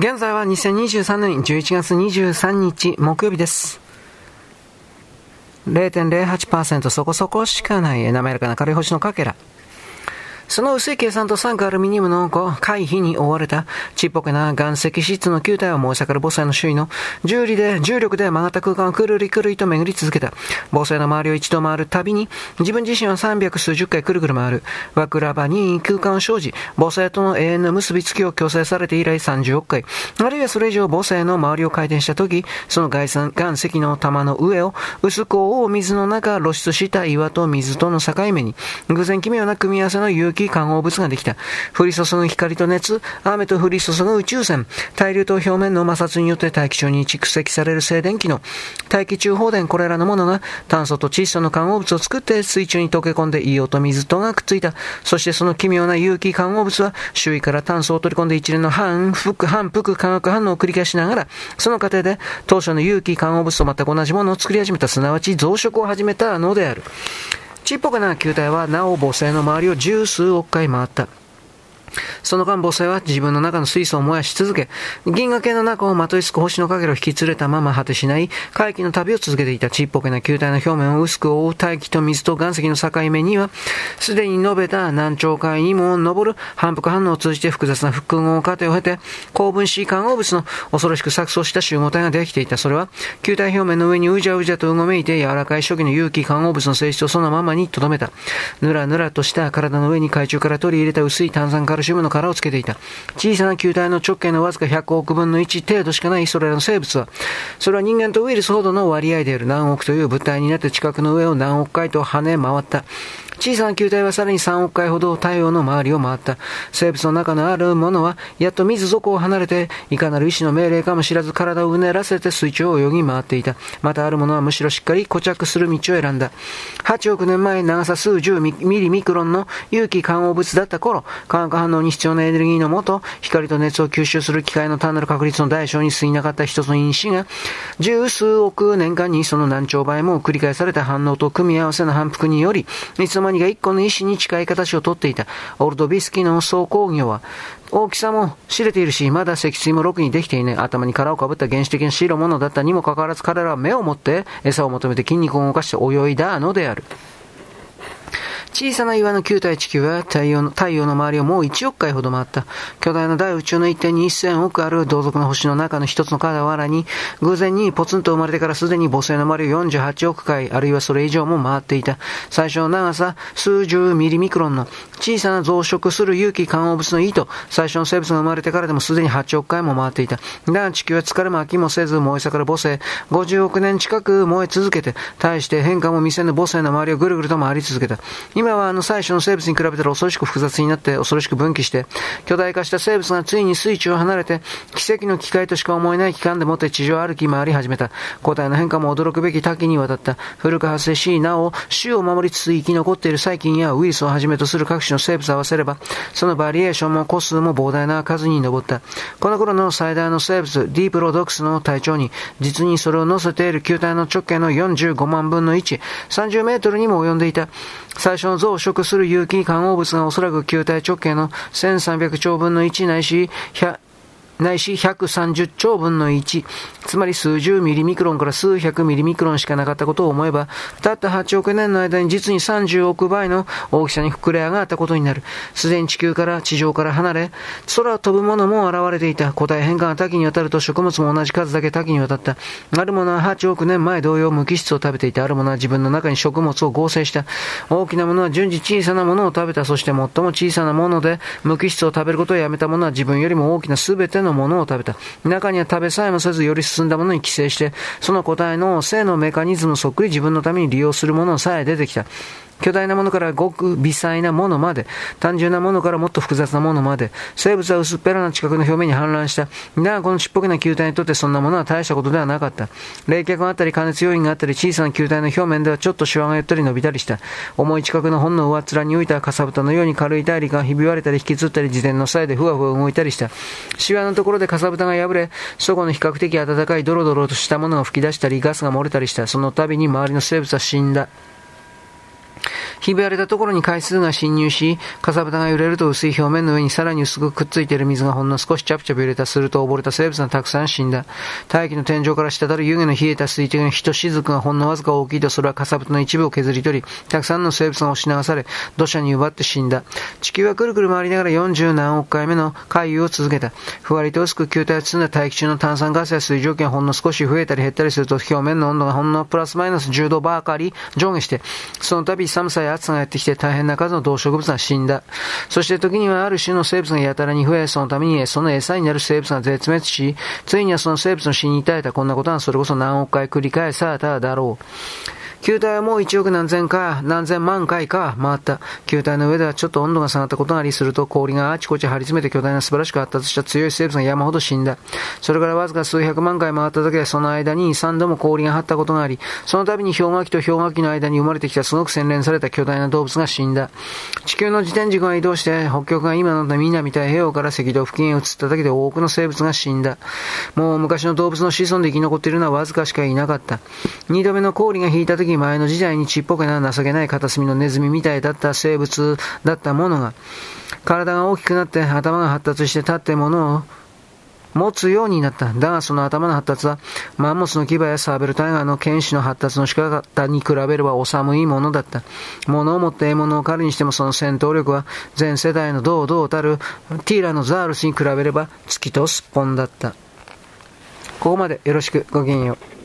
現在は2023年11月23日木曜日です。0.08%そこそこしかない滑らかな軽い星のかけら。その薄い計算と酸化アルミニウムの回避に追われたちっぽけな岩石質の球体は燃え盛る母星の周囲の重力で、重力で曲がった空間をくるりくるりと巡り続けた。母星の周りを一度回るたびに、自分自身は三百数十回くるくる回る。和倉場に空間を生じ、母星との永遠の結びつきを強制されて以来30億回。あるいはそれ以上母星の周りを回転したとき、その岩石の玉の上を、薄くを水の中露出した岩と水との境目に、偶然奇妙な組み合わせの有機き化合物ができた。降り注ぐ光と熱、雨と降り注ぐ宇宙船、対流と表面の摩擦によって大気中に蓄積される静電気の大気中放電これらのものが炭素と窒素の化合物を作って水中に溶け込んで硫黄と水とがくっついた。そしてその奇妙な有機化合物は周囲から炭素を取り込んで一連の反復反復化学反応を繰り返しながら、その過程で当初の有機化合物と全く同じものを作り始めた、すなわち増殖を始めたのである。ちっぽけな球体はなお母星の周りを十数億回回った。その間母星は自分の中の水素を燃やし続け、銀河系の中をまといつく星の影を引き連れたまま果てしない回帰の旅を続けていたちっぽけな球体の表面を薄く覆う大気と水と岩石の境目には、すでに述べた南朝海にも登る反復反応を通じて複雑な複合過程を経て、高分子化合物の恐ろしく錯綜した集合体ができていた。それは、球体表面の上にうじゃうじゃとうごめいて柔らかい初期の有機化合物の性質をそのままに留めた。ぬらぬらとした体の上に海中から取り入れた薄い炭酸カルシウムの殻をつけていた。小さな球体の直径のわずか100億分の1程度しかないそれらの生物は、それは人間とウイルスほどの割合である何億という物体になって近くの上を何億回と跳ね回った。小さな球体はさらに3億回ほど太陽の周りを回った。生物の中のあるものは、やっと水底を離れて、いかなる意志の命令かも知らず体をうねらせて水中を泳ぎ回っていた。またあるものはむしろしっかり固着する道を選んだ。8億年前、長さ数十ミリミクロンの有機化合物だった頃、化学反応に必要なエネルギーのもと、光と熱を吸収する機械の単なる確率の大小に過ぎなかった一つの因子が、十数億年間にその何兆倍も繰り返された反応と組み合わせの反復により、いつの間マニが一個の石に近い形をとっていた。オルドビスキーの総工業は、大きさも知れているし、まだ脊椎もろくにできていない。頭に殻をかぶった原始的な白物だったにもかかわらず彼らは目を持って餌を求めて筋肉を動かして泳いだのである。小さな岩の球体地球は太陽の太陽の周りをもう1億回ほど回った。巨大な大宇宙の一点に1000億ある同族の星の中の一つの傍らに、偶然にポツンと生まれてからすでに母星の周りを48億回、あるいはそれ以上も回っていた。最初の長さ数十ミリミクロンの小さな増殖する有機化合物の糸、最初の生物が生まれてからでもすでに8億回も回っていた。だが地球は疲れも飽きもせず燃え盛る母星、50億年近く燃え続けて、対して変化も見せぬ母星の周りをぐるぐると回り続けた。今はあの最初の生物に比べたら恐ろしく複雑になって恐ろしく分岐して、巨大化した生物がついに水中を離れて、奇跡の機械としか思えない期間でもって地上歩き回り始めた。個体の変化も驚くべき多岐にわたった。古く発生し、なお、種を守りつつ生き残っている細菌やウイルスをはじめとする各種の生物を合わせれば、そのバリエーションも個数も膨大な数に上った。この頃の最大の生物、ディープロドックスの体長に、実にそれを乗せている球体の直径の45万分の1、30メートルにも及んでいた。最初の増殖する有機化合物がおそらく球体直径の1300兆分の1ないし、100ないし130兆分の1、つまり数十ミリミクロンから数百ミリミクロンしかなかったことを思えば、たった8億年の間に実に30億倍の大きさに膨れ上がったことになる。すでに地球から地上から離れ、空を飛ぶものも現れていた。個体変化が多岐にわたると食物も同じ数だけ多岐にわたった。あるものは8億年前同様無機質を食べていた。あるものは自分の中に食物を合成した。大きなものは順次小さなものを食べた。そして最も小さなもので無機質を食べることをやめたものは自分よりも大きな全てののものを食べた。中には食べさえもせずより進んだものに寄生して、その個体の性のメカニズムそっくり自分のために利用するものさえ出てきた。巨大なものからごく微細なものまで、単純なものからもっと複雑なものまで、生物は薄っぺらな地殻の表面に氾濫した。だがこのちっぽけな球体にとってそんなものは大したことではなかった。冷却があったり加熱要因があったり、小さな球体の表面ではちょっとシワが寄ったり伸びたりした。重い地殻の本の上っ面に浮いたかさぶたのように軽い大陸がひび割れたり引きつったり、自転の際でふわふわ動いたりした。シワのところでかさぶたが破れ、そこの比較的暖かいドロドロとしたものが吹き出したり、ガスが漏れたりした。その度に周りの生物は死んだ。ひび割れたところに海水が侵入し、かさぶたが揺れると薄い表面の上にさらに薄くくっついている水がほんの少しチャプチャプ揺れた。すると溺れた生物がたくさん死んだ。大気の天井から滴る湯気の冷えた水滴の一雫がほんのわずか大きいとそれはかさぶたの一部を削り取り、たくさんの生物が押し流され、土砂に奪って死んだ。地球はくるくる回りながら40何億回目の回遊を続けた。ふわりと薄く球体を包んだ大気中の炭酸ガスや水蒸気がほんの少し増えたり減ったりすると表面の温度がほんのプラスマイナス10度ばかり上下して、その度寒さや暑さがやってきて大変な数の動植物が死んだ。そして時にはある種の生物がやたらに増え、そのためにその餌になる生物が絶滅し、ついにはその生物の死に至えたこんなことはそれこそ何億回繰り返されただろう。球体はもう1億何千か、何千万回か回った。球体の上ではちょっと温度が下がったことがありすると氷があちこち張り詰めて巨大な素晴らしく発達した強い生物が山ほど死んだ。それからわずか数百万回回っただけでその間に3度も氷が張ったことがあり、その度に氷河期と氷河期の間に生まれてきたすごく洗練されされた巨大な動物が死んだ。地球の自転軸が移動して北極が今の南太平洋から赤道付近へ移っただけで多くの生物が死んだ。もう昔の動物の子孫で生き残っているのはわずかしかいなかった。二度目の氷が引いた時前の時代にちっぽけな情けない片隅のネズミみたいだった生物だったものが、体が大きくなって頭が発達して立ってものを持つようになった。だがその頭の発達は、マンモスの牙やサーベルタイガーの剣士の発達の仕方に比べればお寒いものだった。物を持って獲物を狩りにしてもその戦闘力は、全世代の堂々たるティーラのザールスに比べれば月とすっぽんだった。ここまでよろしくごきげんよう。